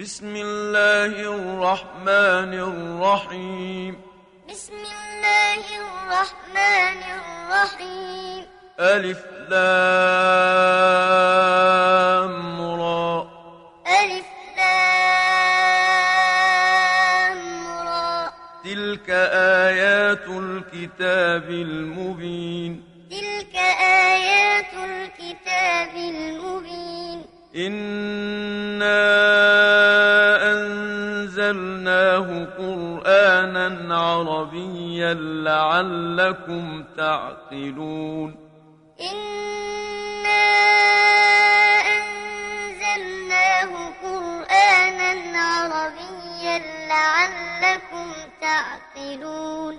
بسم الله الرحمن الرحيم. بسم الله الرحمن الرحيم. ألف لام را. ألف لام را. تلك آيات الكتاب المبين. تلك آيات الكتاب المبين. إنا أنزلناه قرآنا عربيا لعلكم تعقلون إنا أنزلناه قرآنا عربيا لعلكم تعقلون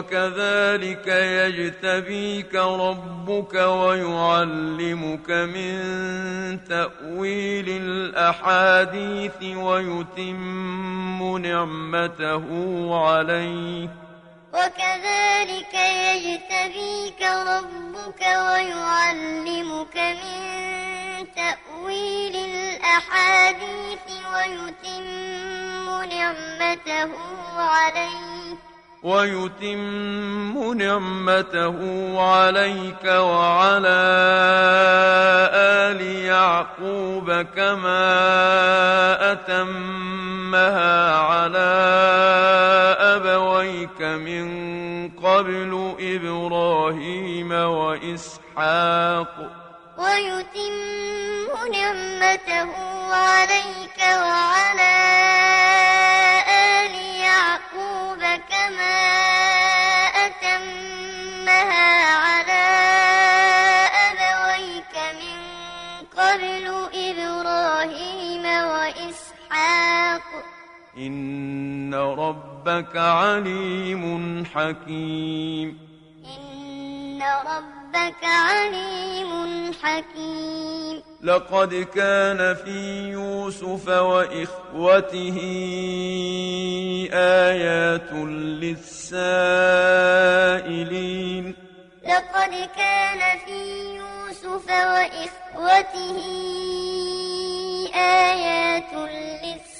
وكذلك يجتبيك ربك ويعلمك من تأويل الأحاديث ويتم نعمته عليك وكذلك يجتبيك ربك ويعلمك من تأويل الأحاديث ويتم نعمته عليك ويتم نعمته عليك وعلى آل يعقوب كما أتمها على أبويك من قبل إبراهيم وإسحاق. ويتم نعمته عليك وعلى إن ربك عليم حكيم إن ربك عليم حكيم لقد كان في يوسف وإخوته آيات للسائلين لقد كان في يوسف وإخوته آيات للسائلين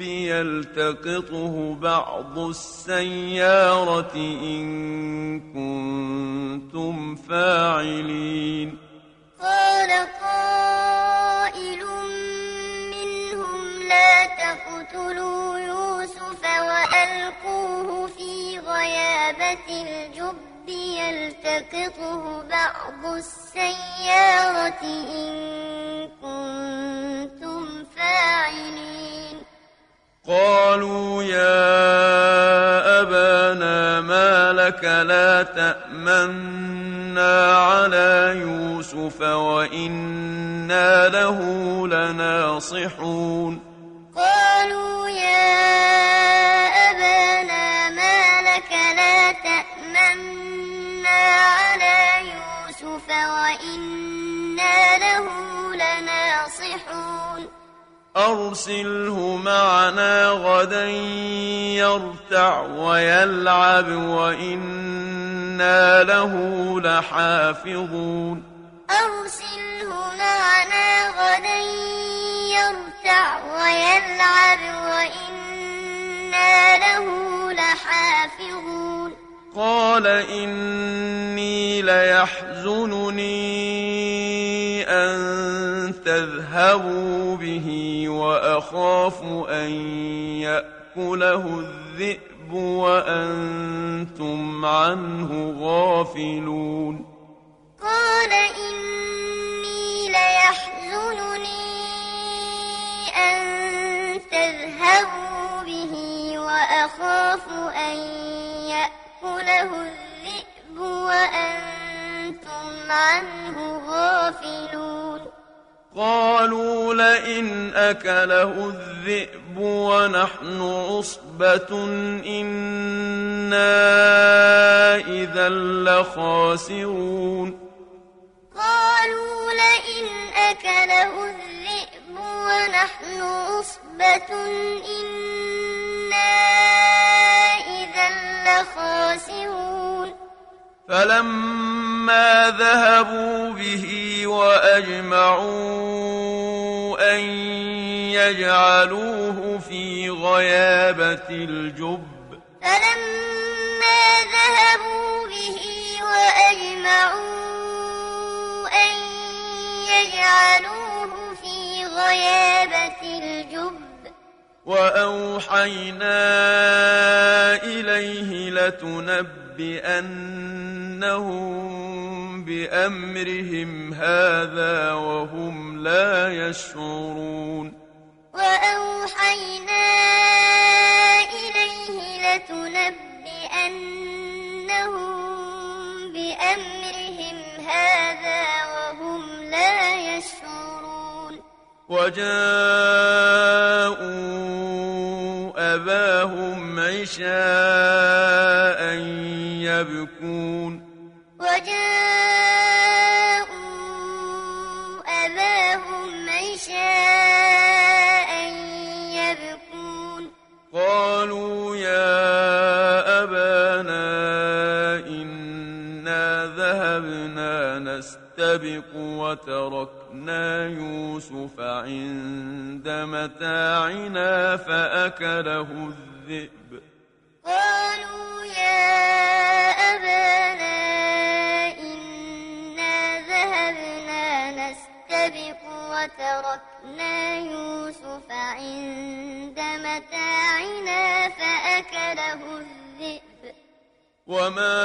يلتقطه بعض السيارة إن كنتم فاعلين قال قائل منهم لا تقتلوا يوسف وألقوه في غيابة الجب يلتقطه بعض السيارة إن كنتم فاعلين قالوا يا أبانا ما لك لا تأمنا على يوسف وإنا له لناصحون. قالوا يا أرسله معنا غدا يرتع ويلعب وإنا له لحافظون. أرسله معنا غدا يرتع ويلعب وإنا له لحافظون. قال إني ليحزنني أن تذهبوا به وأخاف أن يأكله الذئب وأنتم عنه غافلون. قال إني ليحزنني أن تذهبوا به وأخاف أن يأكله الذئب وأنتم عنه غافلون. قالوا لئن أكله الذئب ونحن عصبة إنا إذا لخاسرون. قالوا لئن أكله الذئب ونحن عصبة إنا إذا لخاسرون. فلما ذهبوا به وأجمعوا أن يجعلوه في غيابة الجب. فلما ذهبوا به وأجمعوا أن يجعلوه في غيابة الجب. وأوحينا إليه لتنبئنهم بأمرهم هذا وهم لا يشعرون. وأوحينا إليه لتنبئنهم بأمرهم هذا وهم لا يشعرون. وجاءوا أباهم عشاء يبكون وجاءوا نستبق وتركنا يوسف عند متاعنا فأكله الذئب. قالوا يا أبانا إنا ذهبنا نستبق وتركنا يوسف عند متاعنا فأكله الذئب. وما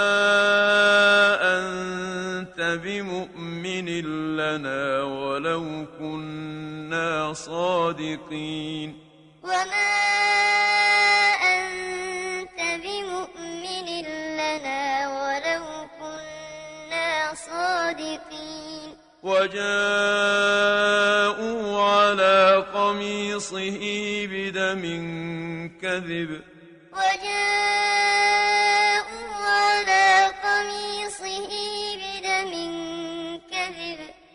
أنت بمؤمن لنا ولو كنا صادقين وما أنت بمؤمن لنا ولو كنا صادقين وجاءوا على قميصه بدم كذب وجاءوا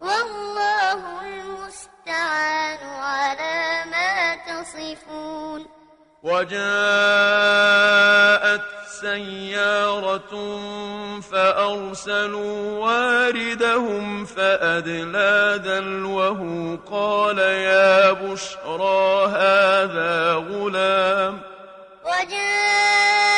والله المستعان على ما تصفون. وجاءت سيارة فأرسلوا واردهم فأدلى دلوه قال يا بشرى هذا غلام. وجاءت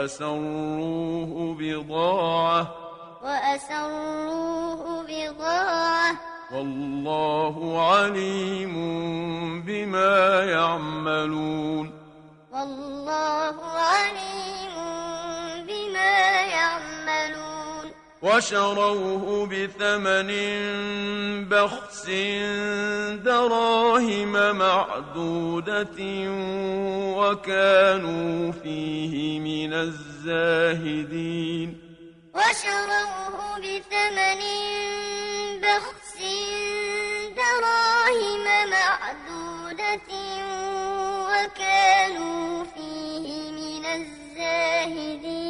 وأسروه بضاعة. وأسروه بضاعة. والله عليم بما يعملون. والله عليم وشروه بثمن بخس دراهم معدودة وكانوا فيه من الزاهدين. وشروه بثمن بخس دراهم معدودة وكانوا فيه من الزاهدين.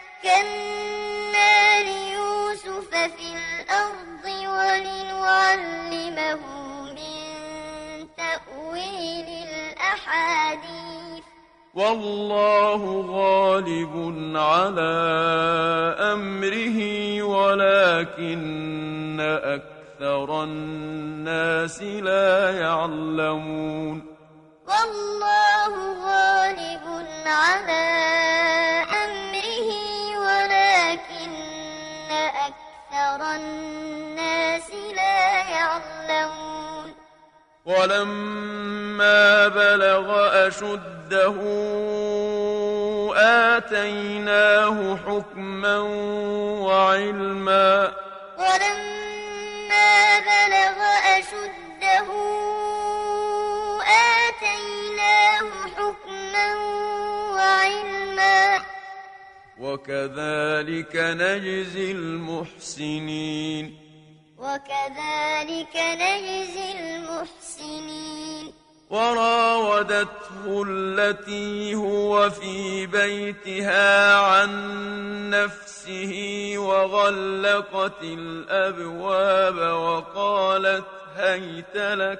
مكنا ليوسف في الأرض ولنعلمه من تأويل الأحاديث. والله غالب على أمره ولكن أكثر الناس لا يعلمون. والله غالب على أمره أكثر الناس لا يعلمون. ولما بلغ أشده آتيناه حكما وعلما. ولما بلغ أشده وكذلك نجزي المحسنين. وكذلك نجزي المحسنين. وراودته التي هو في بيتها عن نفسه وغلقت الأبواب وقالت هيت لك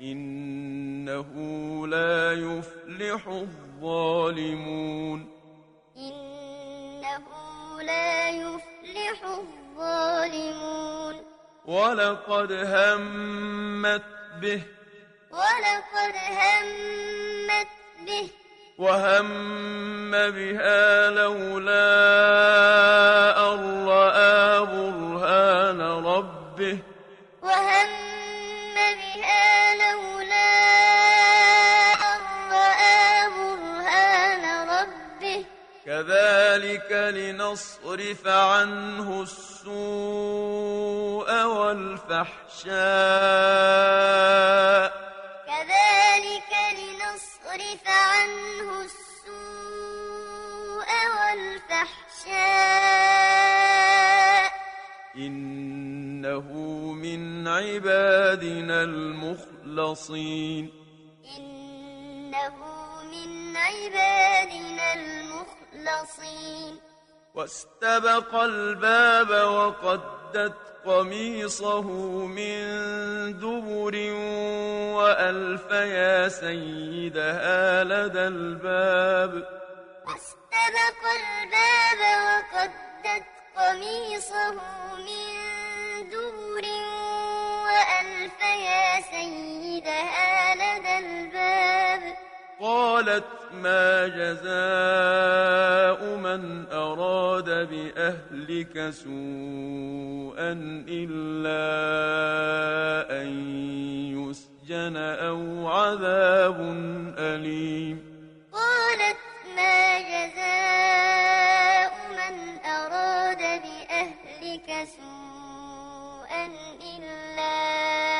إنه لا يفلح الظالمون. إنه لا يفلح الظالمون. ولقد همت به. ولقد همت به. وهم بها لولا والفحشاء كذلك لنصرف عنه السوء والفحشاء. إنه من عبادنا المخلصين. إنه من عبادنا المخلصين. واستبق الباب وقدت قميصه من دبر وألف يا سيدها لدى الباب. واستبق الباب وقدت قميصه من دبر وألف يا سيدها قالت ما جزاء من أراد بأهلك سوءا إلا أن يسجن أو عذاب أليم. قالت ما جزاء من أراد بأهلك سوءا إلا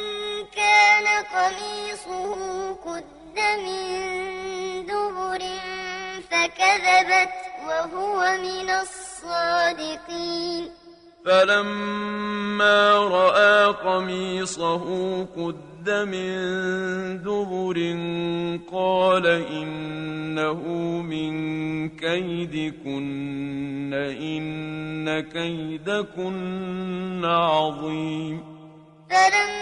قميصه قد من دبر فكذبت وهو من الصادقين. فلما رأى قميصه قد من دبر قال إنه من كيدكن إن كيدكن عظيم. فلما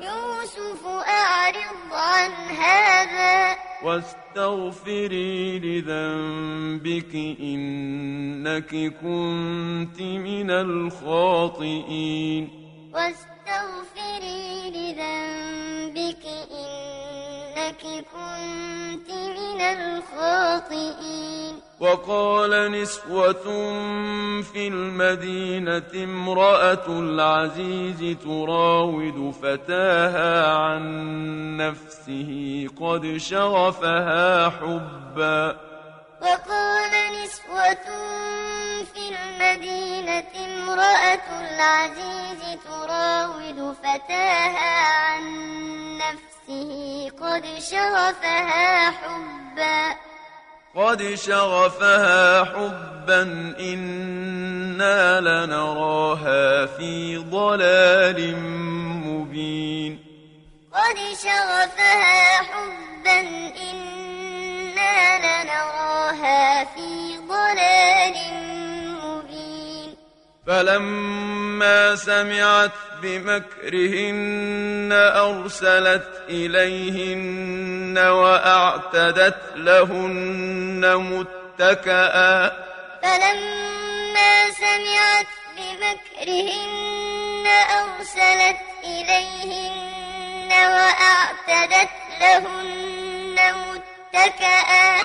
يوسف أعرض عن هذا. واستغفري لذنبك إنك كنت من الخاطئين. واستغفري لذنبك إنك كنت من الخاطئين. وقال نسوة في المدينة امرأة العزيز تراود فتاها عن نفسه قد شغفها حبا. وقال نسوة في المدينة امرأة العزيز تراود فتاها عن نفسه قد شغفها حبا. قد شغفها حبا إنا لنراها في ضلال مبين. قد شغفها حبا إنا لنراها في ضلال مبين. فلما سمعت بمكرهن أرسلت إليهن وأعتدت لهن متكئا فلما سمعت بمكرهن أرسلت إليهن وأعتدت لهن متكئا.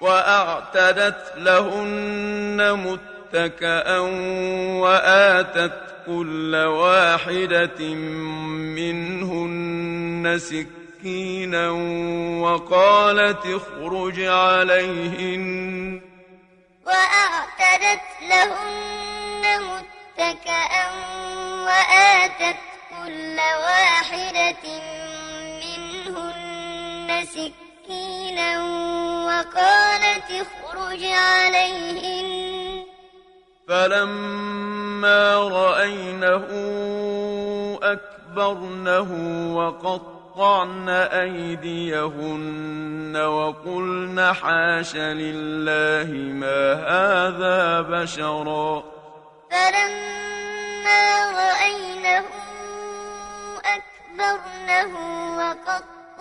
وأعتدت لهن متكأ وآتت كل واحدة منهن سكينا وقالت اخرج عليهن. وأعتدت لهن متكأ وآتت كل واحدة منهن سكينا وقالت اخرج عليهن فلما رأينه أكبرنه وقطعن أيديهن وقلن حاش لله ما هذا بشرا. فلما رأينه أكبرنه وقطعن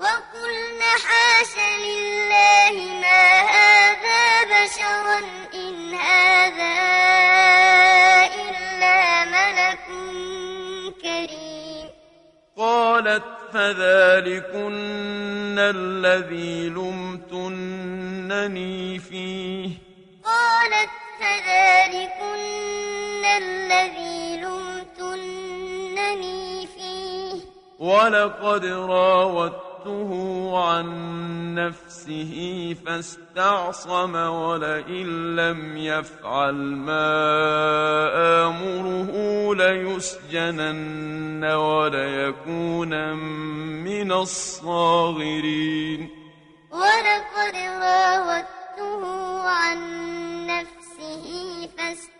وقلن حاش لله ما هذا بشرا إن هذا إلا ملك كريم. قالت فذلكن الذي لمتنني فيه. قالت فذلكن الذي لمتنني فيه. ولقد راودته عن نفسه فاستعصم ولئن لم يفعل ما آمره ليسجنن وليكون من الصاغرين. ولقد راودته عن نفسه فاستعصم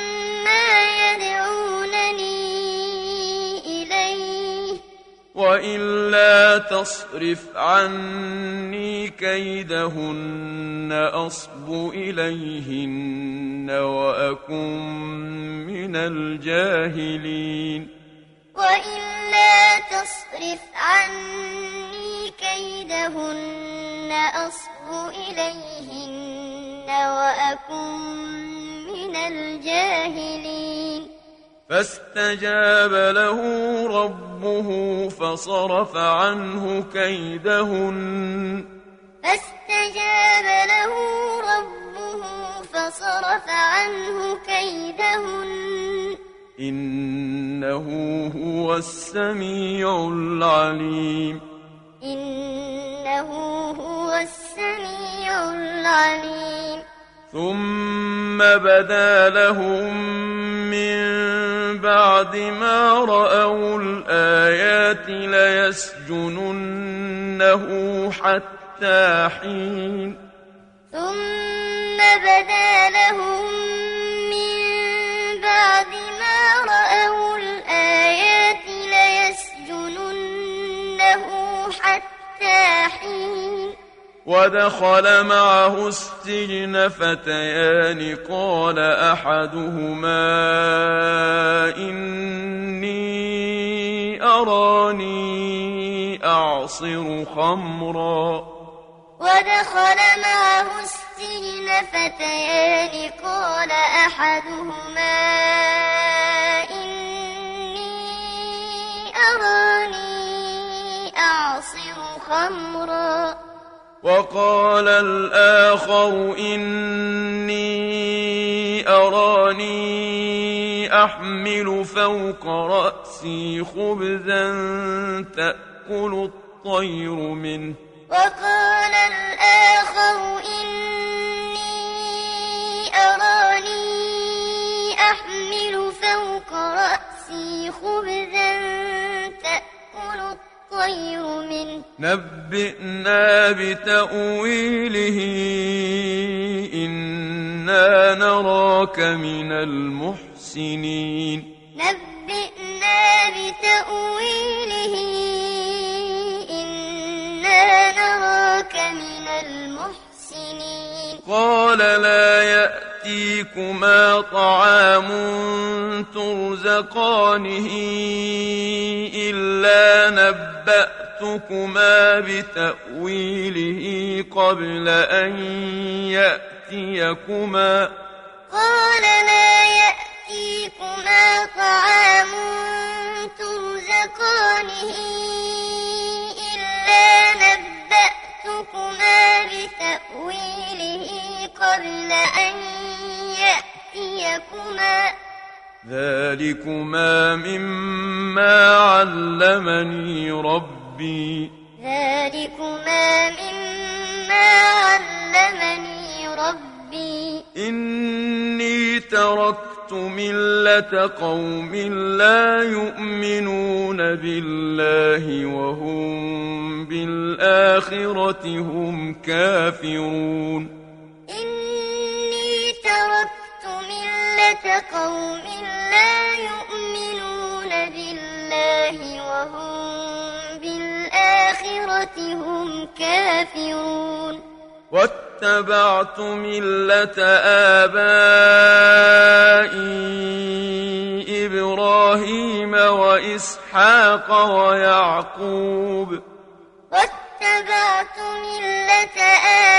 يدعونني إليه. وإلا تصرف عني كيدهن أصب إليهن وأكن من الجاهلين. وإلا تصرف عني كيدهن أصب إليهن وأكن من الجاهلين. فاستجاب له ربه فصرف عنه كيدهن. فاستجاب له ربه فصرف عنه كيدهن. إنه هو السميع العليم. إنه هو السميع العليم. ثم بدا لهم من بعد ما رأوا الآيات ليسجننه حتى حين ثم بدا لهم من بعد ما رأوا الآيات ليسجننه حتى حين ودخل معه السجن فتيان قال أحدهما إني أراني أعصر خمرا. ودخل معه السجن فتيان قال أحدهما إني أراني خمرا. وقال الآخر إني أراني أحمل فوق رأسي خبزا تأكل الطير منه. وقال الآخر إني أراني أحمل فوق رأسي خبزا تأكل الطير منه. نبئنا بتأويله إنا نراك من المحسنين. نبئنا بتأويله إنا نراك من المحسنين. قال لا يأتيكما طعام ترزقانه إلا نبأتكما بتأويله قبل أن يأتيكما. قال لا يأتيكما طعام ترزقانه إلا نبأتكما بتأويله قبل أن يأتيكما. ذلكما مما علمني ربي. ذلكما مما علمني ربي. إني تركت ملة قوم لا يؤمنون بالله وهم بالآخرة هم كافرون. إني تركت قوم لا يؤمنون بالله وهم بالآخرة هم كافرون. واتبعت ملة آبائي إبراهيم وإسحاق ويعقوب. واتبعت ملة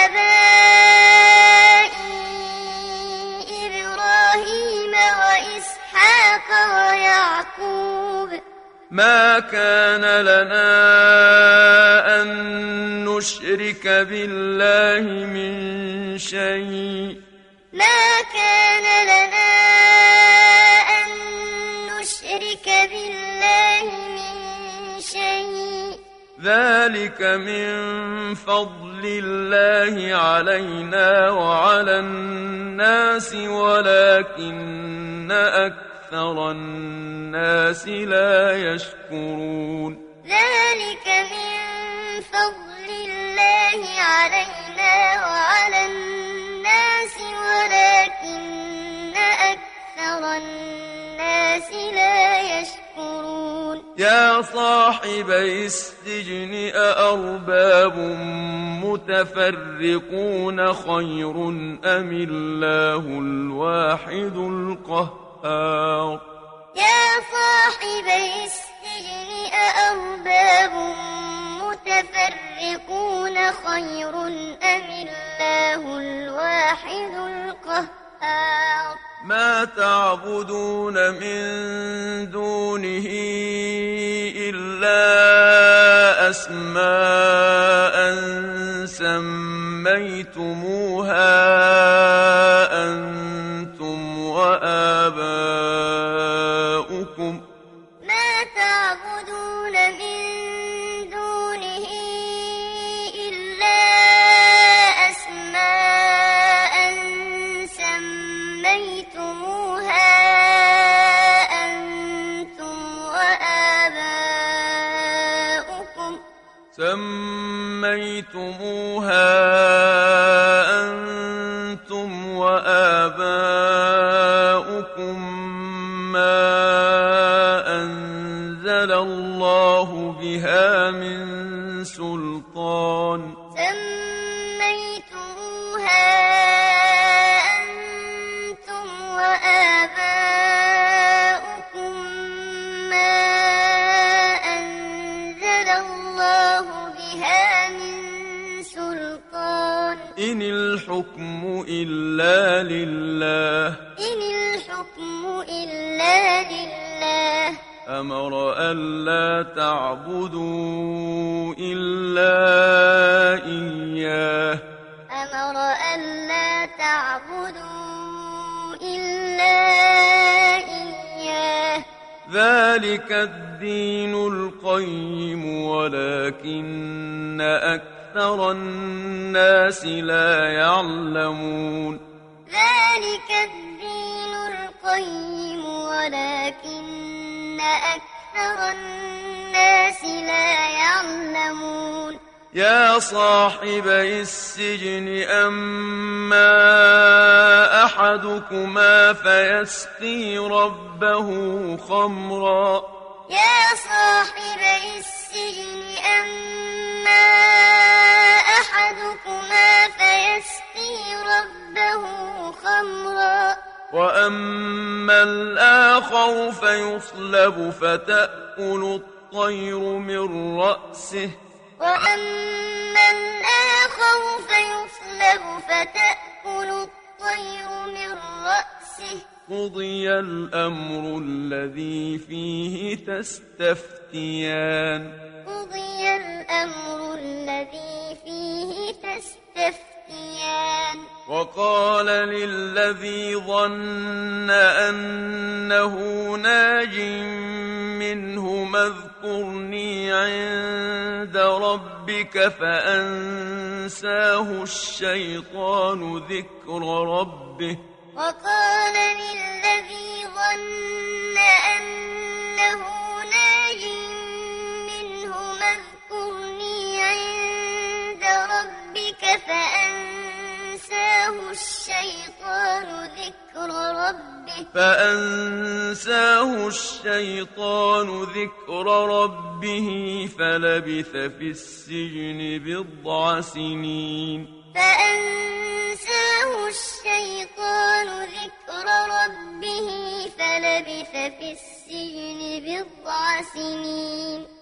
آبائي وإسحاق ويعقوب. ما كان لنا أن نشرك بالله من شيء. ما كان لنا أن نشرك بالله من شيء. ذلك من فضل الله علينا وعلى الناس ولكن أكثر الناس لا يشكرون ذلك من فضل الله علينا وعلى الناس ولكن أكثر الناس لا يشكرون. يا صاحبي السجن أأرباب متفرقون خير أم الله الواحد القهار؟ يا صاحبي السجن أأرباب متفرقون خير أم الله الواحد القهار؟ ما تعبدون من دونه إلا أسماء سميتموها سلطان سميتموها أنتم وآباؤكم ما أنزل الله بها من سلطان. إن الحكم إلا لله. إن الحكم إلا لله. أمر ألا تعبدوا. إلا إياه أمر ألا تعبدوا إلا إياه ذلك الدين القيم ولكن أكثر الناس لا يعلمون ذلك الدين القيم ولكن أكثر الناس لا يعلمون. يا صاحبي السجن أما أحدكما فيسقي ربه خمرا. يا صاحبي السجن أما أحدكما فيسقي ربه خمرا. وأما الآخر فيصلب فتأكل الطير من رأسه. وأما الآخر فيصلب فتأكل الطير من رأسه. قضي الأمر الذي فيه تستفتيان. قضي الأمر الذي فيه تستفتيان. وقال للذي ظن أنه ناج منهما اذكرني عند ربك فأنساه الشيطان ذكر ربه. وقال للذي ظن أنه ناج منهما اذكرني عند ربك فأنساه الشيطان ذكر ربه. فأنساه الشيطان ذكر ربه فلبث في السجن بضع سنين. فأنساه الشيطان ذكر ربه فلبث في السجن بضع سنين.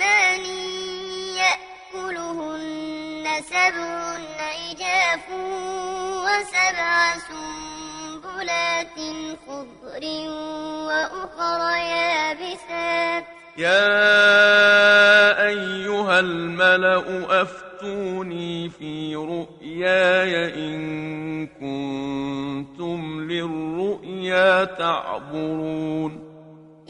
سمان يأكلهن سبع عجاف وسبع سنبلات خضر وأخر يابسات. يا أيها الملأ أفتوني في رؤياي إن كنتم للرؤيا تعبرون.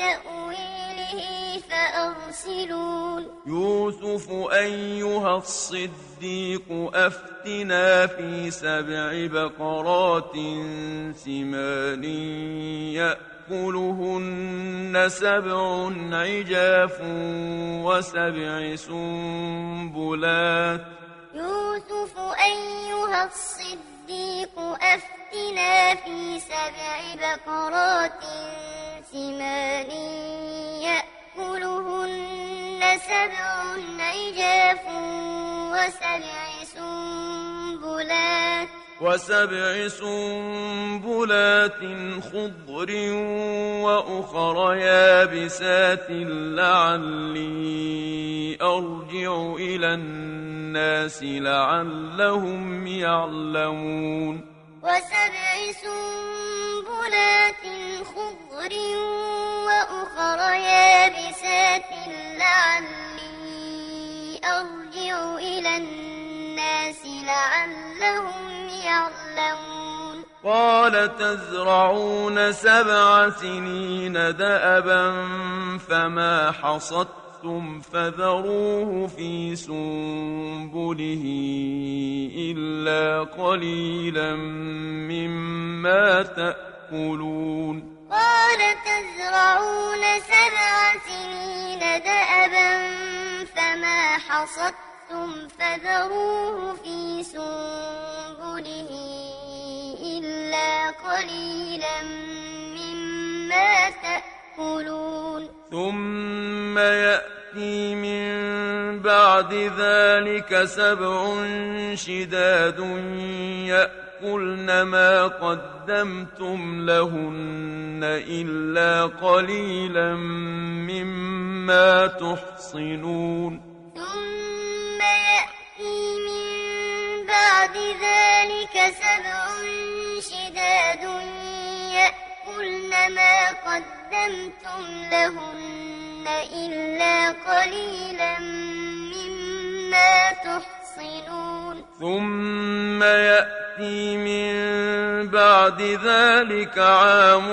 بتأويله فأرسلون. يوسف أيها الصديق أفتنا في سبع بقرات سمان يأكلهن سبع عجاف وسبع سنبلات. يوسف أيها الصديق أفتنا في سبع بقرات سمان يأكلهن سبع عجاف وسبع سنبلات وسبع سنبلات خضر وأخر يابسات لعلي أرجع إلى الناس لعلهم يعلمون. وسبع سنبلات خضر وأخر يابسات لعلي أرجع إلى الناس لعلهم يعلمون. قال تزرعون سبع سنين دأبا فما حصدتم فذروه في سنبله إلا قليلا مما تأكلون. قال تزرعون سبع سنين دأبا فما حصدتم فذروه في سنبله إلا قليلا مما تأكلون ثم يأتي من بعد ذلك سبع شداد يأكلن ما قدمتم لهن إلا قليلا مما تحصنون سبع شداد يأكلن ما قدمتم لهن إلا قليلا مما تحصنون. ثم يأتي من بعد ذلك عام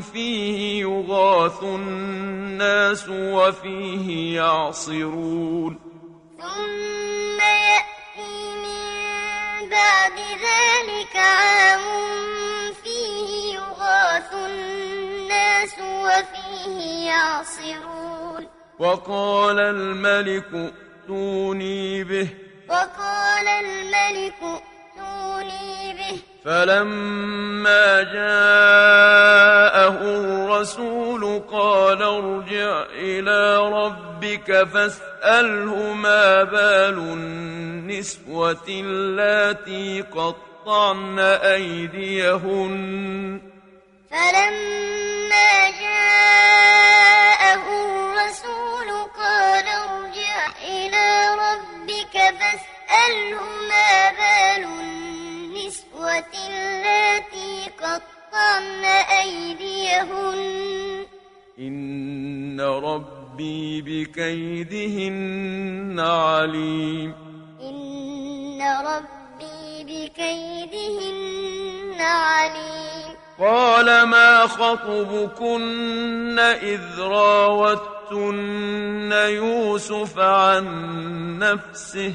فيه يغاث الناس وفيه يعصرون. ثم يأتي من بعد ذلك عام فيه يغاث الناس وفيه يعصرون. وقال الملك ائتوني به. وقال الملك ائتوني به. فلما جاءه الرسول قال ارجع إلى ربك فاسأله ما بال النسوة اللاتي قطعن أيديهن. فلما جاءه الرسول قال ارجع إلى ربك فاسأله ما بال النسوة اللاتي قطعن أيديهن. إن ربي بكيدهن عليم. إن ربي بكيدهن عليم. قال ما خطبكن إذ راوتن يوسف عن نفسه؟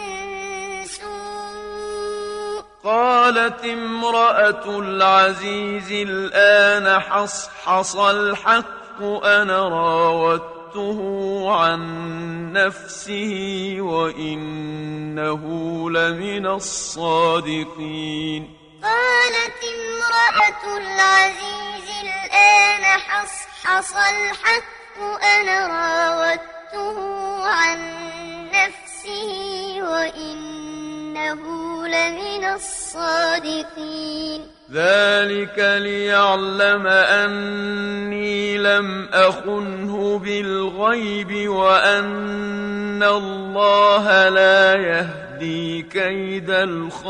سوء قالت امرأة العزيز الآن حصحص الحق أنا راودته عن نفسه وإنه لمن الصادقين. قالت امرأة العزيز الآن حصحص الحق أنا راودته لمن الصادقين. ذلك ليعلم أني لم أخنه بالغيب وأن الله لا يهدي كيد الخائنين.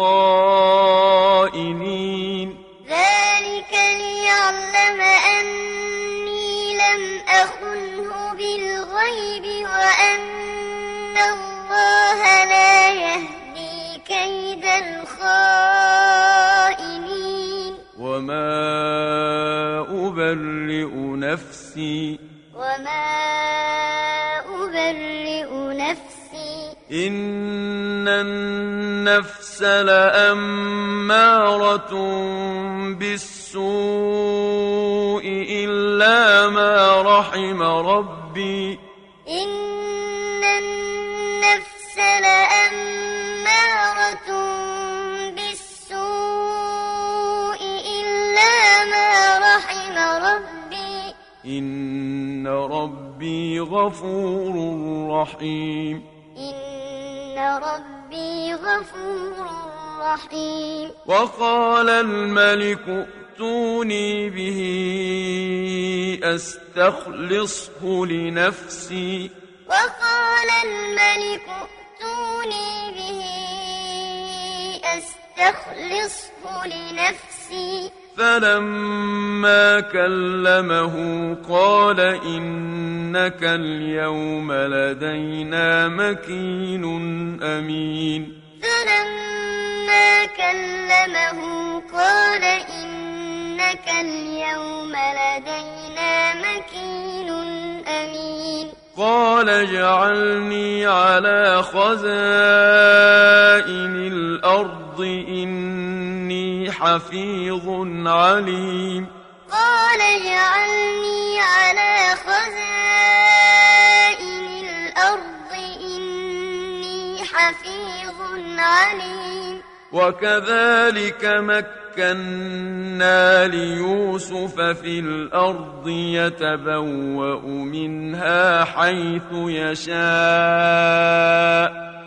ذلك ليعلم أني لم أخنه بالغيب وأن الله لا يهدي كيد الخائنين وما أبرئ نفسي. وما أبرئ نفسي. إن النفس لأمارة بالسوء السوء إلا ما رحم ربي. إن إن ربي غفور رحيم إن ربي غفور رحيم وقال الملك ائتوني به أستخلصه لنفسي وقال الملك ائتوني به أستخلصه لنفسي فلما كلمه قال إنك اليوم لدينا مكين أمين. فلما كلمه قال إنك اليوم لدينا مكين أمين. قال اجعلني على خزائن الأرض إني حفيظ عليم. قال اجعلني على خزائن الأرض إني حفيظ عليم وكذلك مكنا ليوسف في الأرض يتبوأ منها حيث يشاء.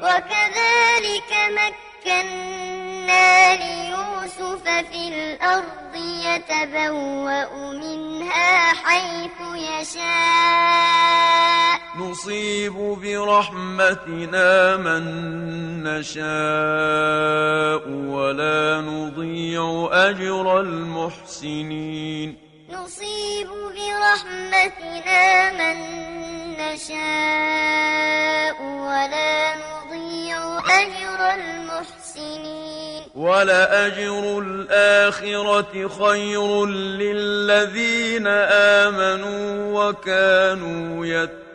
وكذلك مكنا ليوسف في الأرض يتبوأ منها حيث يشاء. نصيب برحمتنا من نشاء ولا نضيع أجر المحسنين. نصيب برحمتنا من نشاء ولا نضيع أجر المحسنين. ولأجر الآخرة خير للذين آمنوا وكانوا يتقون.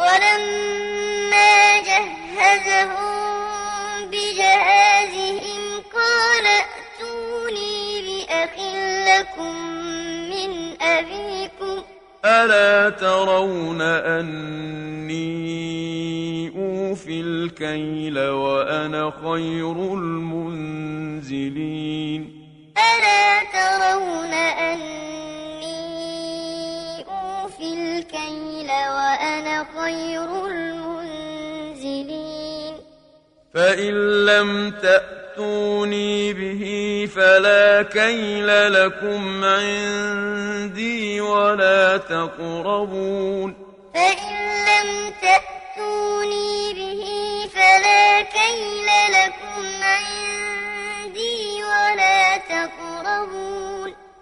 ولما جهزهم بجهازهم قال ائتوني بأخ لكم من أبيكم. ألا ترون أني أوفي الكيل وأنا خير المنزلين؟ ألا ترون أني أوفي الكيل وأنا خير المنزلين. فإن لم تأتوني به فلا كيل لكم عندي ولا تقربون. فإن لم تأتوني به فلا كيل لكم عندي ولا تقربون.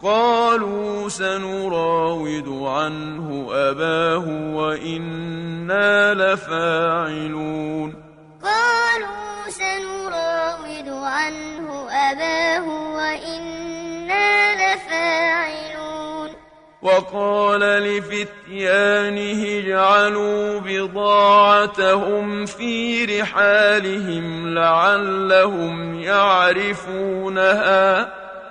قالوا سنراود عنه أباه وإنا لفاعلون. قالوا سنراود عنه أباه وإنا لفاعلون. وقال لفتيانه اجعلوا بضاعتهم في رحالهم لعلهم يعرفونها.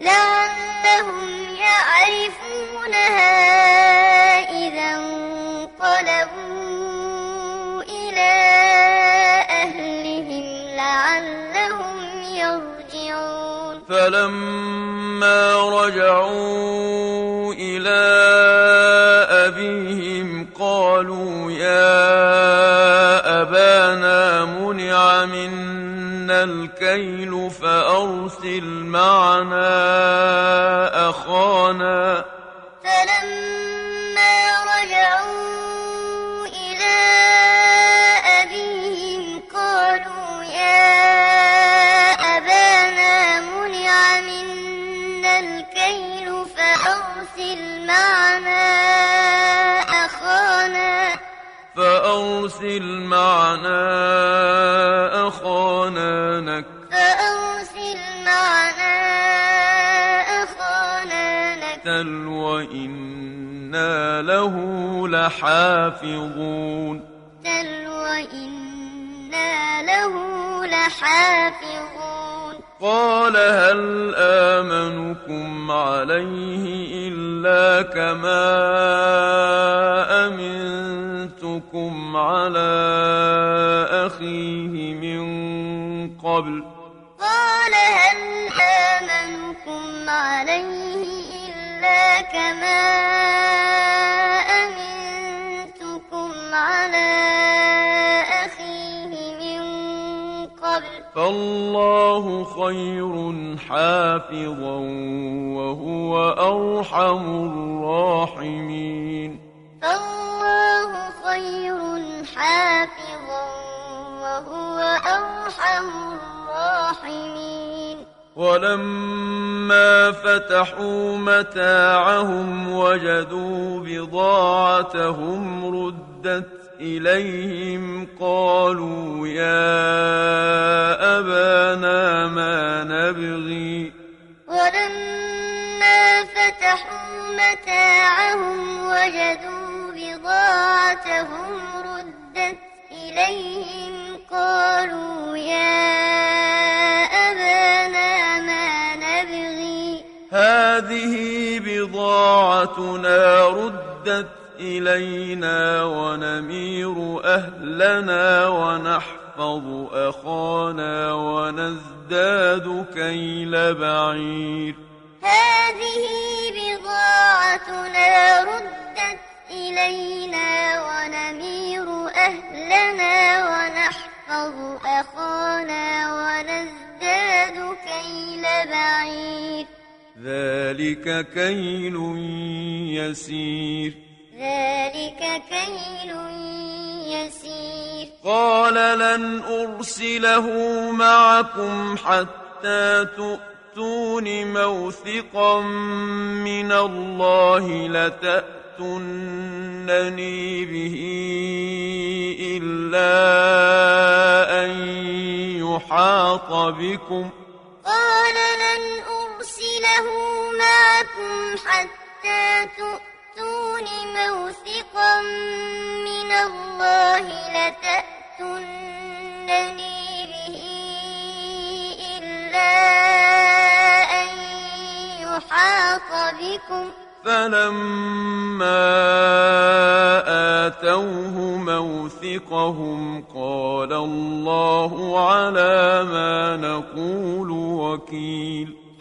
لعلهم يعرفونها إذا انقلبوا إلى أهلهم لعلهم يرجعون فلما رجعوا إلى أبيهم قالوا يا أبانا منع منا الكيل فأرسل معنا أخانا. فلما رجعوا إلى أبيهم قالوا يا أبانا منع منا الكيل فأرسل معنا أخانا. فأرسل معنا لحافظون. وإنا له لحافظون. قال هل آمنكم عليه إلا كما أمنتكم على أخيه من قبل؟ قال هل آمنكم عليه إلا كما على أخيه من قبل. فالله خير حافظا وهو أرحم الراحمين. فالله خير حافظا وهو أرحم الراحمين. ولما فتحوا متاعهم وجدوا بضاعتهم ردت إليهم قالوا يا أبانا ما نبغي ولما فتحوا متاعهم وجدوا بضاعتهم ردت إليهم قالوا يا أبانا ما نبغي هذه بضاعتنا ردت إلينا ونمير أهلنا ونحفظ أخانا ونزداد كيل بعير. هذه بضاعتنا ردت إلينا ونمير أهلنا ونحفظ أخانا ونزداد كيل بعير. ذلك كيل يسير. ذلك كيل يسير. قال لن أرسله معكم حتى تؤتون موثقا من الله لتأتونني به إلا أن يحاط بكم. قال لن أرسله معكم حتى تؤتون موثقا من الله لتأتونني به إلا أن يحاط بكم. فلما آتوه موثقهم قال الله على ما نقول وكيل.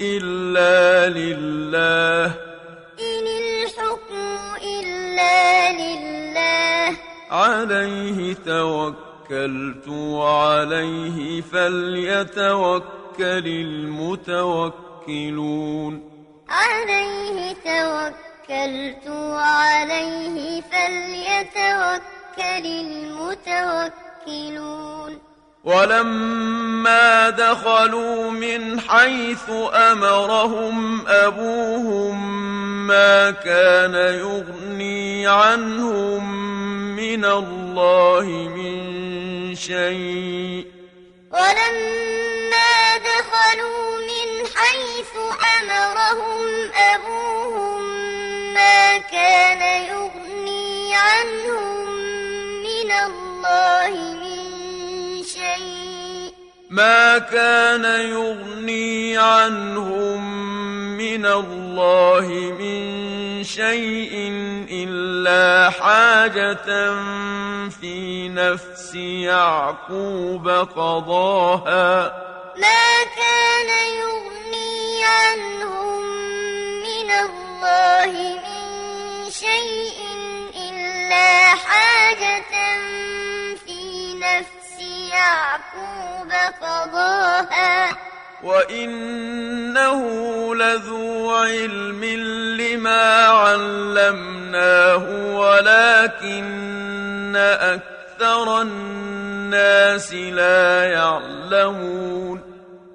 إلا لله. إن الحكم إلا لله. عليه توكلت توكلت عليه فليتوكل المتوكلون. عليه توكلت وعليه فليتوكل المتوكلون. ولما دخلوا من حيث أمرهم أبوهم ما كان يغني عنهم من الله من شيء. ولما دخلوا من حيث أمرهم أبوهم ما كان يغني عنهم من الله من شيء. ما كان يغني عنهم من الله من شيء إلا حاجة في نفس يعقوب قضاها. ما كان يغني عنهم من الله من شيء إلا حاجة في نفس يعقوب قضاها وإنه لذو علم لما علمناه ولكن أكثر الناس لا يعلمون.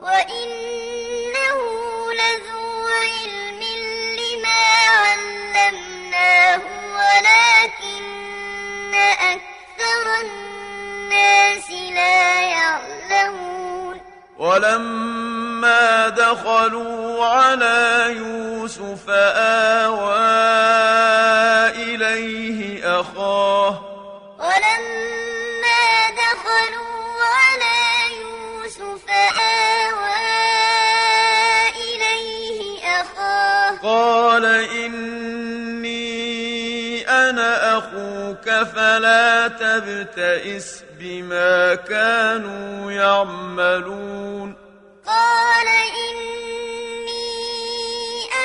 وإنه لذو علم لما علمناه ولكن أكثر الناس لا يعلمون. ولما دخلوا على يوسف آوى أخوك فلا تبتئس بما كانوا يعملون. قال إني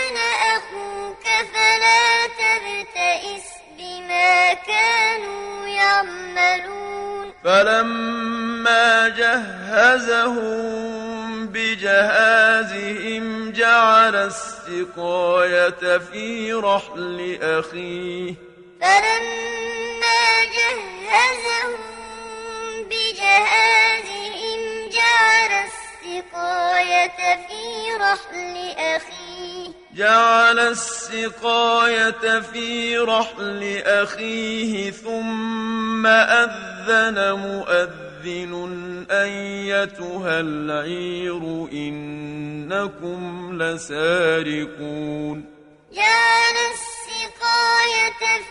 أنا أخوك فلا تبتئس بما كانوا يعملون. فلما جهزهم بجهازهم جعل السقاية في رحل أخيه. فلما جهزهم بجهازهم جعل السقاية في رحل أخيه. جعل السقاية في رحل أخيه ثم أذن مؤذن أيتها العير إنكم لسارقون. جعل السقاية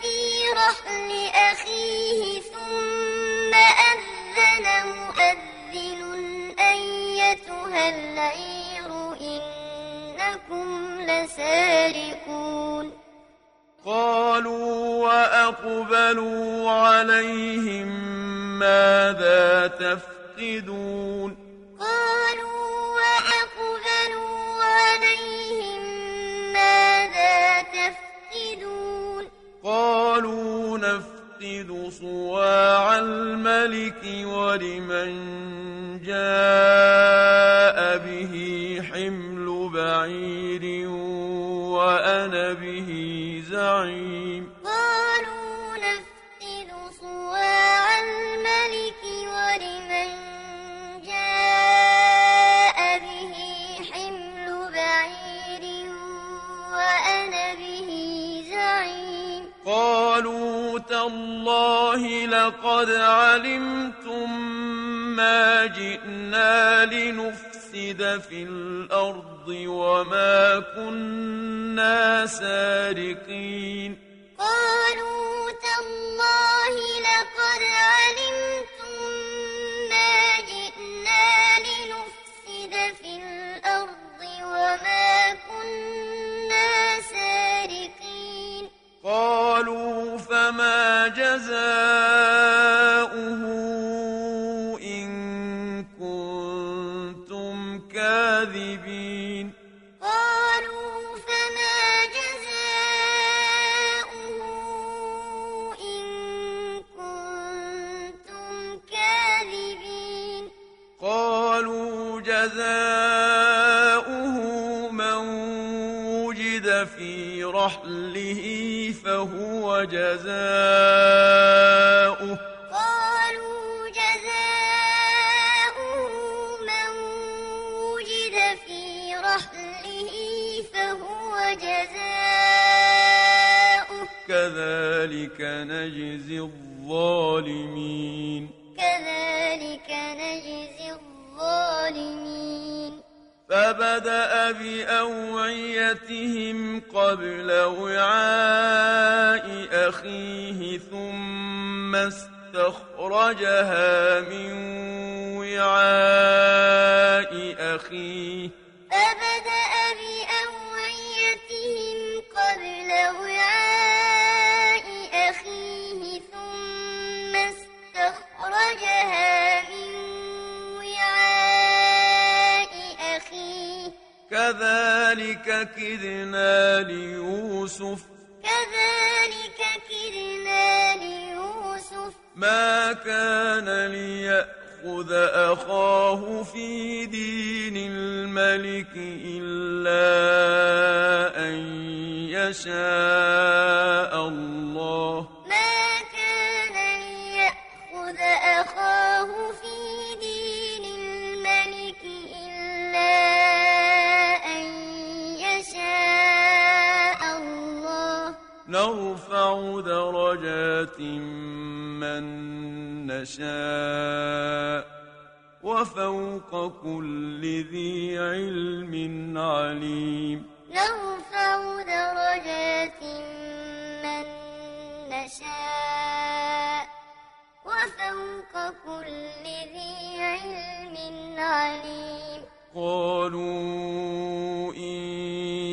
في رحل أخيه ثم أذن مؤذن أيتها العير إنكم لسارقون. قالوا وأقبلوا عليهم ماذا تفقدون؟ قالوا وأقبلوا عليهم ماذا تفقدون؟ قالوا نفقد صواع الملك ولمن جاء به حمل بعير وأنا به زعيم تالله لقد علمتم ما جئنا لنفسد في الأرض وما كنا سارقين قالوا تالله لقد علمتم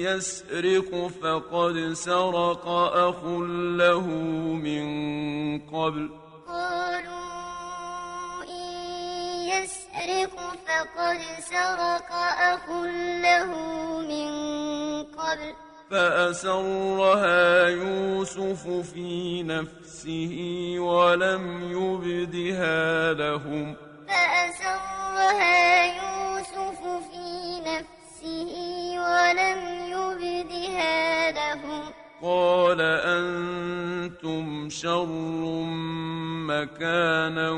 يسرق فقد سرق أخ له من قبل. قالوا إن يسرق فقد سرق أخ له من قبل. فأسرها يوسف في نفسه ولم يبدها لهم. فأسرها يوسف في نفسه ولم يبدها لهم قال أنتم شر مكانا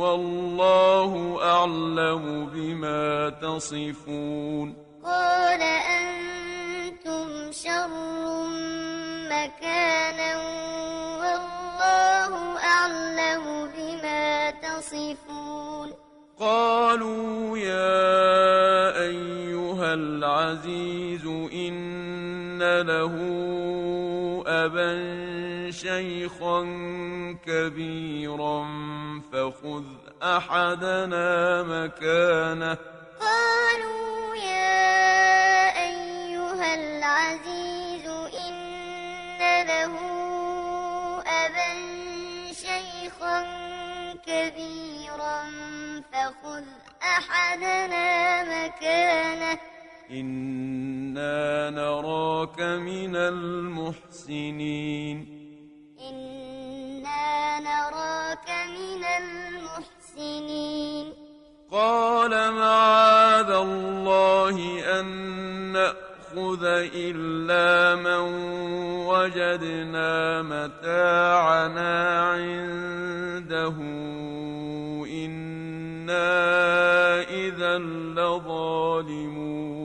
والله أعلم بما تصفون. قال أنتم شر مكانا والله أعلم بما تصفون. قالوا يا أيها العزيز له أبا شيخا كبيرا فخذ أحدنا مكانه قالوا يا أيها العزيز إن له أبا شيخا كبيرا فخذ أحدنا مكانه إنا نراك من المحسنين إنا نراك من المحسنين قال معاذ الله أن نأخذ إلا من وجدنا متاعنا عنده إنا إذا لظالمون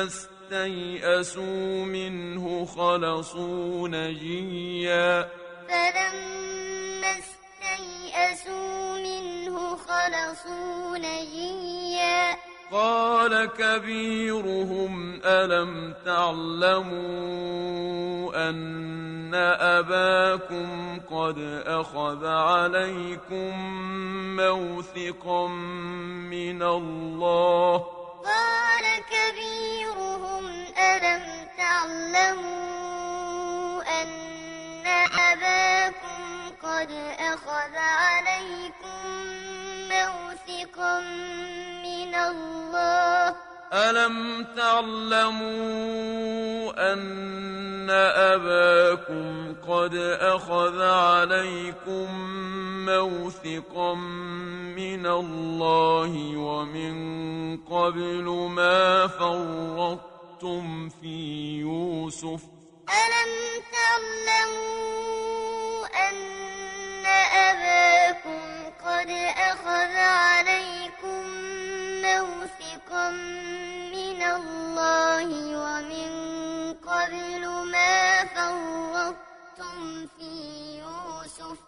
فلما استيئسوا منه خلصوا نجيا. فلما استيئسوا منه خلصوا نجيا. قال كبيرهم ألم تعلموا أن أباكم قد أخذ عليكم موثقا من الله؟ قال كبيرهم ألم تعلموا أن أباكم قد أخذ عليكم موثقا من الله؟ ألم تعلموا أن أباكم قد أخذ عليكم موثقا من الله ومن قبل ما فرطتم في يوسف ألم تعلموا أن أباكم قد أخذ عليكم موثقا من الله ومن قبل ما فرطتم في يوسف.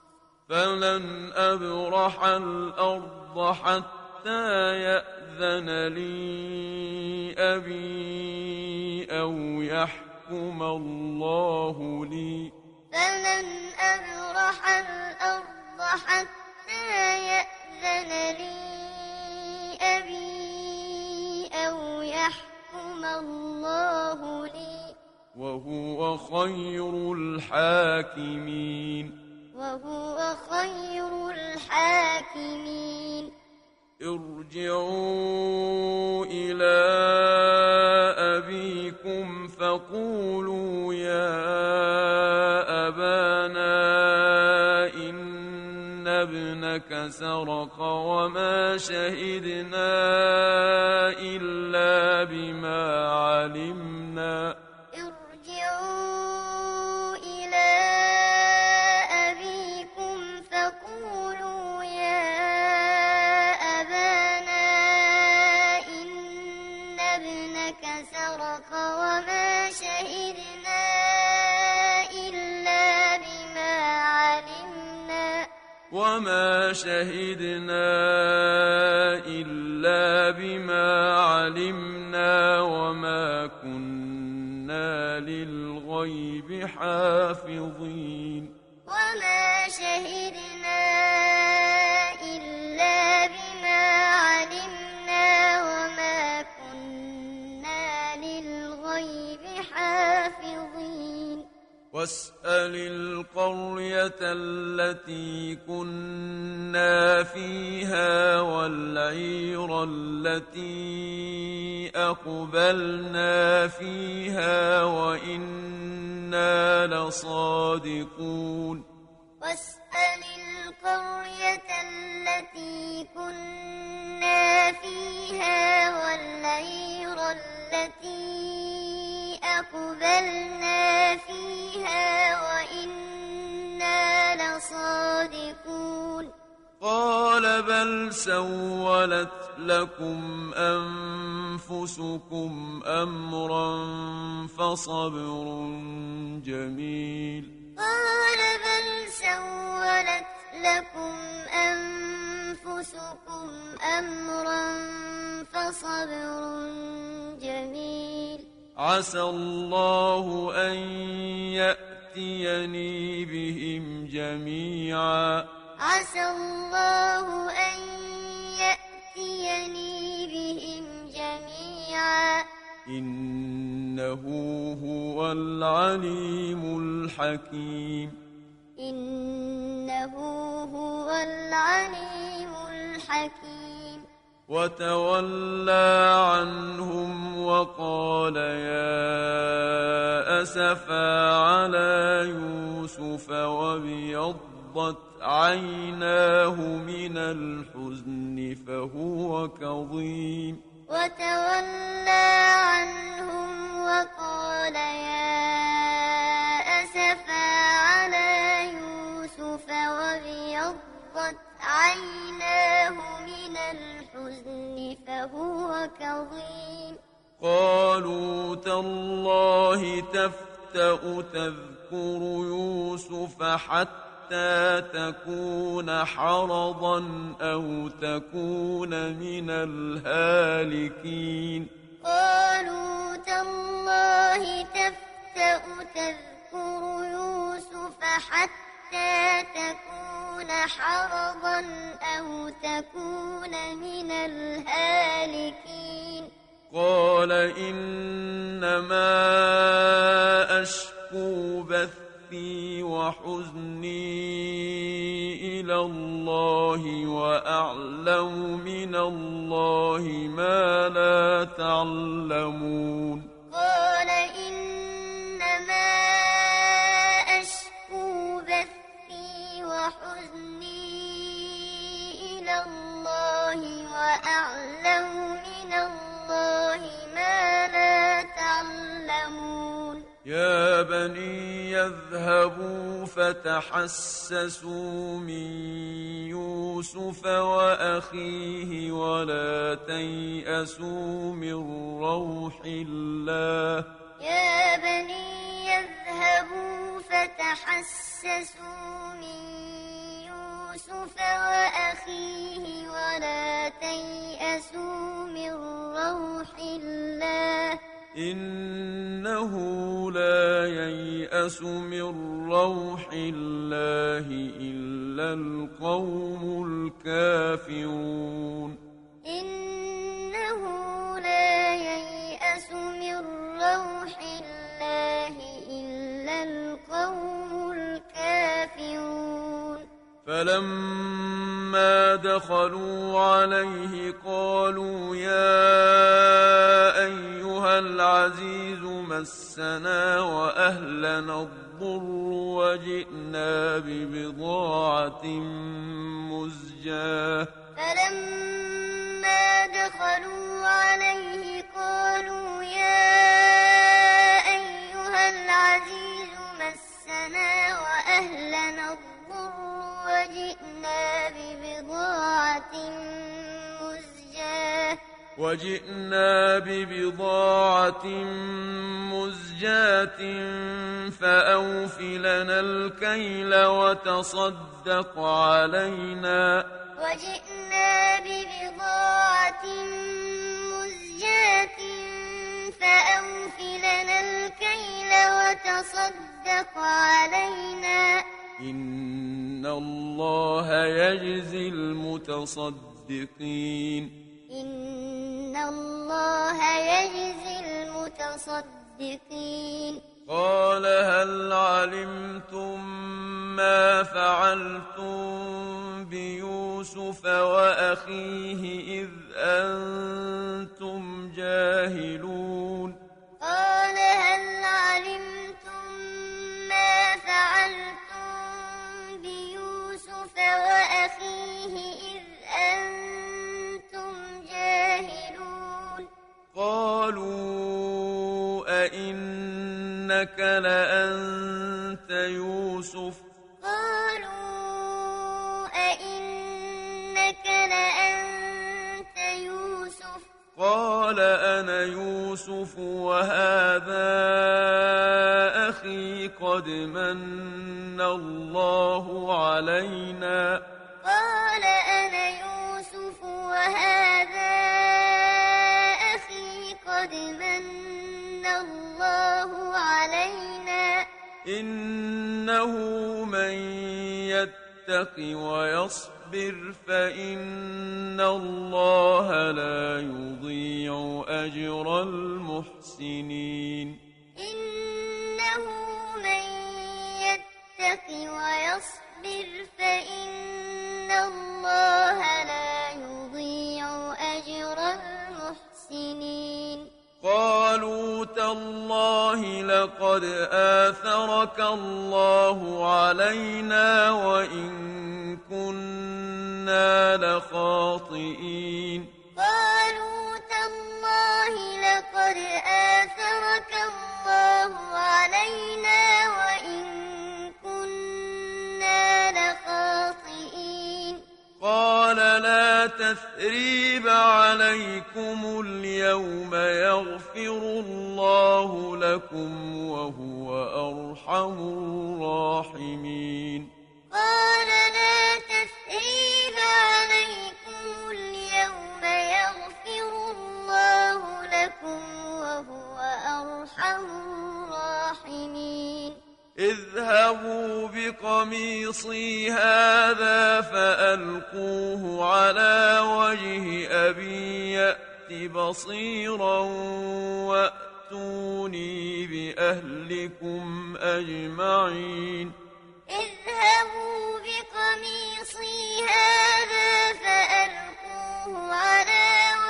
فلن أبرح الأرض حتى يأذن لي أبي أو يحكم الله لي. فلن أبرح الأرض حتى يأذن لي أبي أو يحكم الله لي. وهو خير الحاكمين. وهو خير الحاكمين. ارجعوا إلى أبيكم فقولوا يا أبانا ابنك سرق وما شهدنا إلا بما علمنا. وما شهدنا إلا بما علمنا وما كنا للغيب حافظين. وما شهدنا لكم أنفسكم أمرا فصبر جميل قال بل سولت لكم أنفسكم أمرا فصبر جميل عسى الله أن يأتيني بهم جميعا عسى الله أن إنه هو العليم الحكيم. إنه هو العليم الحكيم. وتولى عنهم وقال يا أسفا على يوسف وابيضت عيناه من الحزن فهو كظيم. وتولى عنهم وقال يا أسفا على يوسف وابيضت عيناه من الحزن فهو كظيم. قالوا تالله تفتأ تذكر يوسف حتى تكون حرضا أو تكون من الهالكين. قالوا تالله تفتأ تذكر يوسف حتى تكون حرضا أو تكون من الهالكين. قال إنما أشكو بثي وحزني إلى الله وأعلم من الله ما لا تعلمون بني يذهبوا فتحسسوا من يوسف وأخيه ولا تيأسوا من روح الله يا بني يذهبوا فتحسسوا من يوسف وأخيه ولا تيأسوا من روح الله إنه لا ييأس من روح الله إلا القوم الكافرون. إنه لا ييأس من روح الله إلا القوم الكافرون. فلما دخلوا عليه قالوا يا أيها العزيز مسنا وأهلنا الضر وجئنا ببضاعة مزجاة. فلما دخلوا عليه قالوا يا أيها العزيز مسنا وأهلنا الضر وجئنا ببضاعة وجئنا ببضاعة مزجاة فأوف لنا الكيل وتصدق علينا. وجئنا ببضاعة مزجاة فأوف لنا الكيل وتصدق علينا. إن الله يجزي المتصدقين. إن الله يجزي المتصدقين قال هل علمتم ما فعلتم بيوسف وأخيه إذ أنتم جاهلون لأنت يوسف قالوا أئنك لأنت يوسف قال أنا يوسف وهذا أخي قد من الله علينا إنه من يتق ويصبر فإن الله لا يضيع أجر المحسنين. إنه من يتق ويصبر فإن الله تالله لقد آثرك الله علينا وإن كنا لخاطئين. قالوا تالله لقد آثرك الله علينا وإن قال لا تثريب عليكم اليوم يغفر الله لكم وهو أرحم الراحمين. قال لا تثريب عليكم اليوم يغفر الله لكم وهو أرحم الراحمين. اذهبوا بقميصي هذا فألقوه على وجه أبي يأت بصيرا وأتوني بأهلكم أجمعين. اذهبوا بقميصي هذا فألقوه على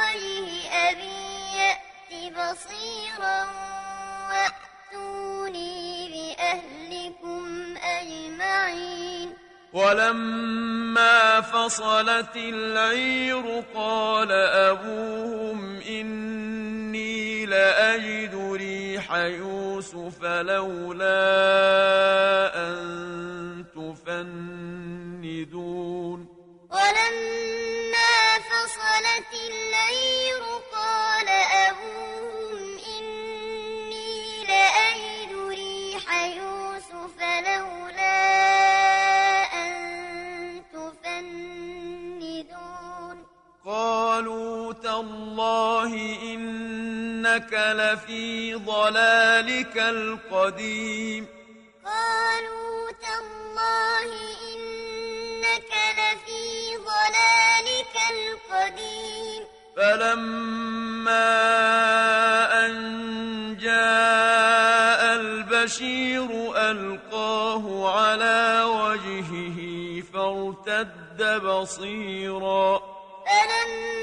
ولما فصلت العير قال أبوهم إني لأجد ريح يوسف لولا أن تفندون. ولما فصلت العير تالله إنك لفي ضلالك القديم. قالوا تالله إنك لفي ضلالك القديم. فلما أن جاء البشير ألقاه على وجهه فارتد بصيرا. فلما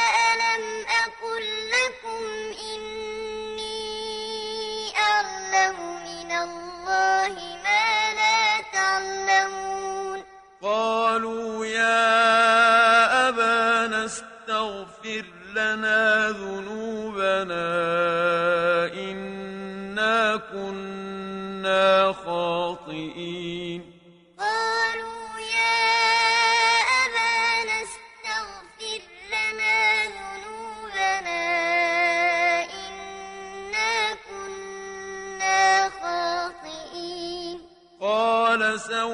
الله ما لا تعلمون. قالوا يا أبانا استغفر لنا ذنوبنا إنا كنا خاطئين.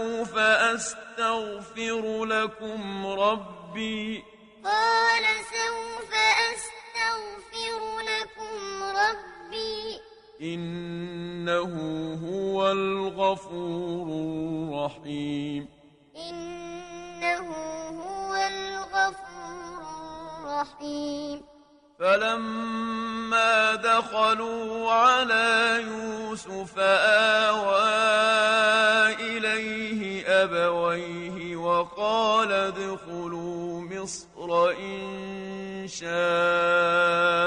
قال سوف أستغفر لكم ربي. قال سوف أستغفر لكم ربي. إنه هو الغفور الرحيم. إنه هو الغفور الرحيم. فلما دخلوا على يوسف آوى ادخلوا مصر إن شاء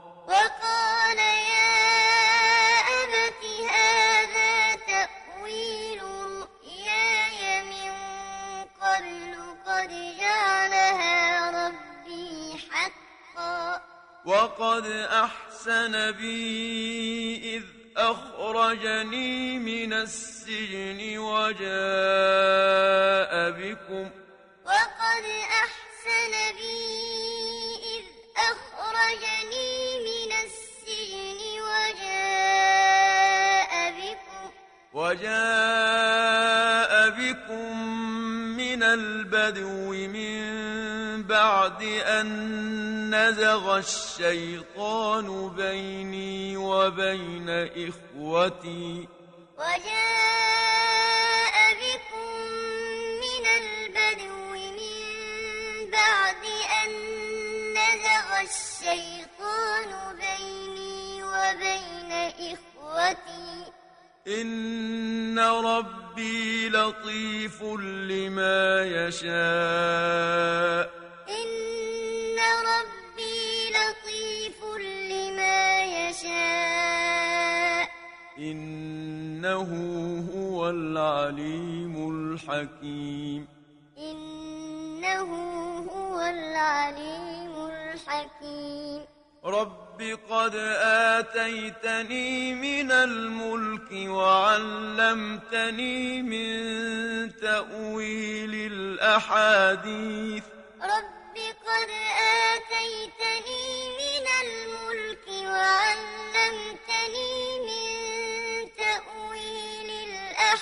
وقد أحسن بي إذ أخرجني من السجن وجاء بكم وقد أحسن بي إذ أخرجني من السجن وجاء بكم وجاء بكم من البدو من بعد أن نزغ الشيطان بيني وبين إخوتي. وجاء بكم من البدو من بعد أن نزغ الشيطان بيني وبين إخوتي. إن ربي لطيف لما يشاء. إنه هو العليم الحكيم. إنه هو العليم الحكيم. رب قد آتيتني من الملك وعلمتني من تأويل الأحاديث. رب قد آتيتني من الملك وعلمتني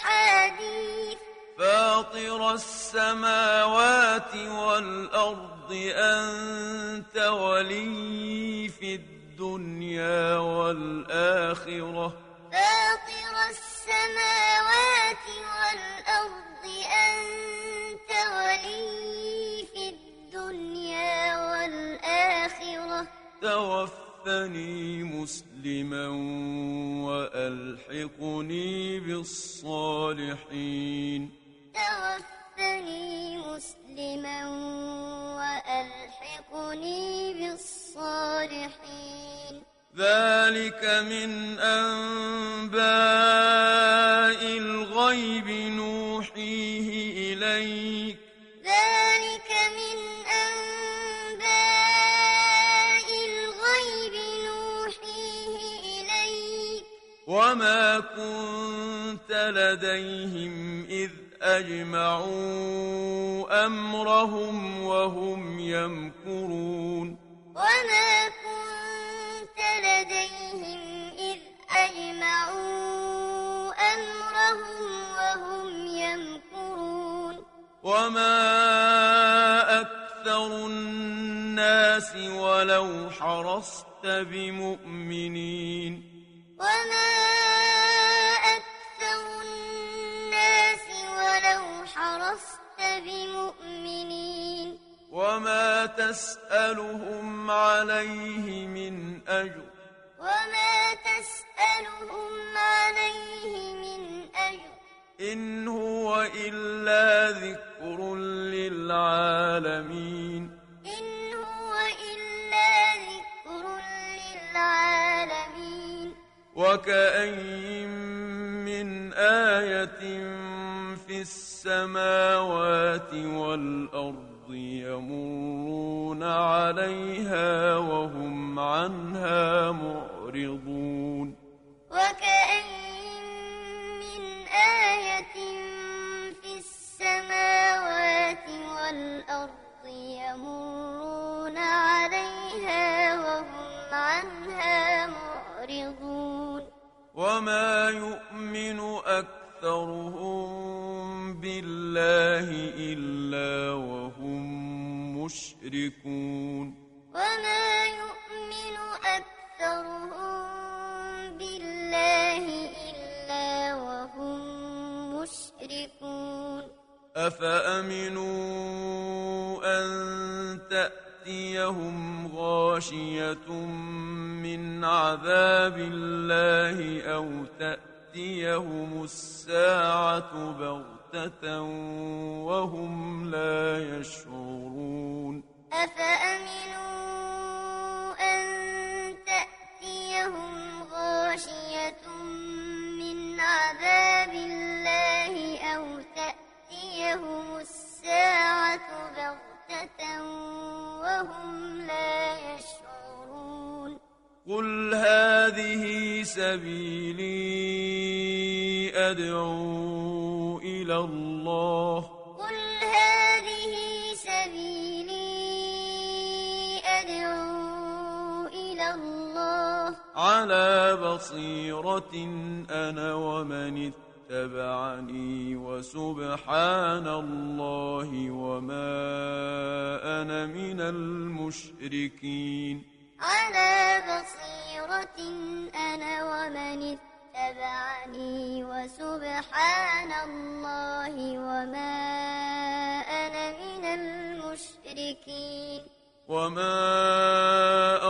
الأحاديث فاطر السماوات والأرض أنت ولي في الدنيا والآخرة. فاطر السماوات والأرض أنت ولي في الدنيا والآخرة. توفني مسلما وألحقني بالصالحين. توفني مسلما وألحقني بالصالحين. ذلك من أنباء الغيب نوحيه إليك. وما كنت لديهم إذ أجمعوا أمرهم وهم يمكرون. وما كنت لديهم إذ أجمعوا أمرهم وهم يمكرون. وما أكثر الناس ولو حرصت بمؤمنين. وما أكثر الناس ولو حرصت بمؤمنين وما تسألهم عليه من أجر وما تسألهم عليه من أجر إن هو إلا ذكر للعالمين إن هو إلا ذكر للعالمين وكأين من آية في السماوات والأرض يمرون عليها وهم عنها معرضون. وكأين وما يؤمن أكثرهم بالله إلا وهم مشركون وما يؤمن أكثرهم بالله إلا وهم مشركون أفأمنوا أن تأتيهم غاشية من عذاب الله أو تأتيهم الساعة بغتة وهم لا يشعرون. أفأمنوا أن تأتيهم غاشية من عذاب الله أو تأتيهم الساعة بغتة وهم لا يشعرون. قل هذه سبيلي أدعو إلى الله. قل هذه سبيلي أدعو إلى الله. على بصيرة أنا ومن اتبعني وسبحان الله وما أنا من المشركين. على بصيرة أنا ومن اتبعني وسبحان الله وما أنا من المشركين. وما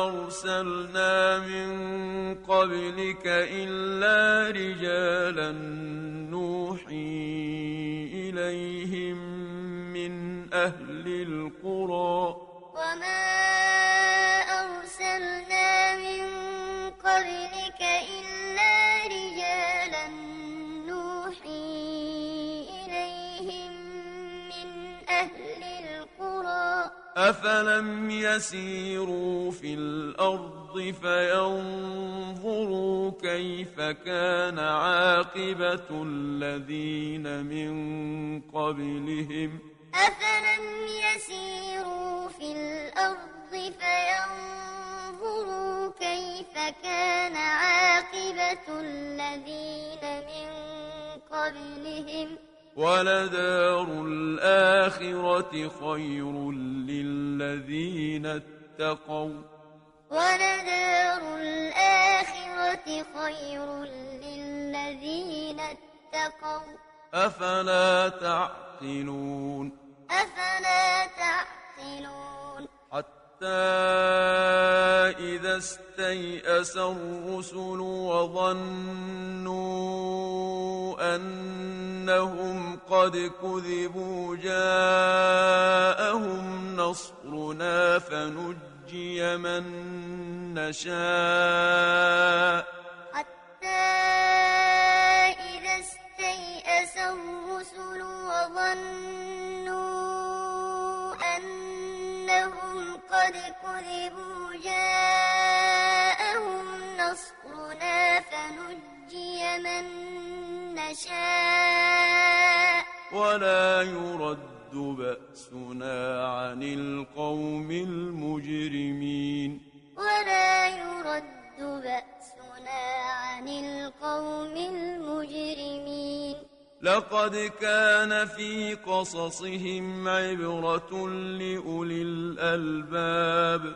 أرسلنا من قبلك إلا رجالا نوحي إليهم من أهل القرى وما أفلم يسيروا في الأرض فينظروا كيف كان عاقبة الذين من قبلهم أفلم يسيروا في الأرض فينظروا كيف كان عاقبة الذين من قبلهم ولدار الآخرة خير للذين اتقوا. ولدار الآخرة خير للذين اتقوا. أفلا تعقلون؟ أفلا تعقلون؟ إذا استيأس الرسل وظنوا أنهم قد كذبوا جاءهم نصرنا فنجي من نشاء حتى إذا استيأس الرسل وظنوا كذبوا جاءهم نصرنا فنجي من نشاء. ولا يرد بأسنا عن القوم المجرمين. ولا يرد بأسنا عن القوم المجرمين. لقد كان في قصصهم عبرة لأولي الألباب.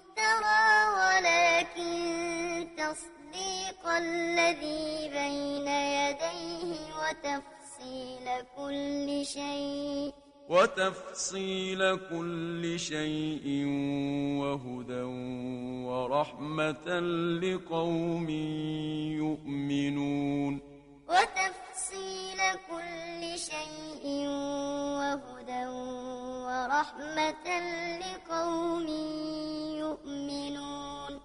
ولكن تصديق الذي بين يديه وتفصيل كل شيء وتفصيل كل شيء وهدى ورحمة لقوم يؤمنون وتفصيل كل شيء وهدى ورحمة لقوم يؤمنون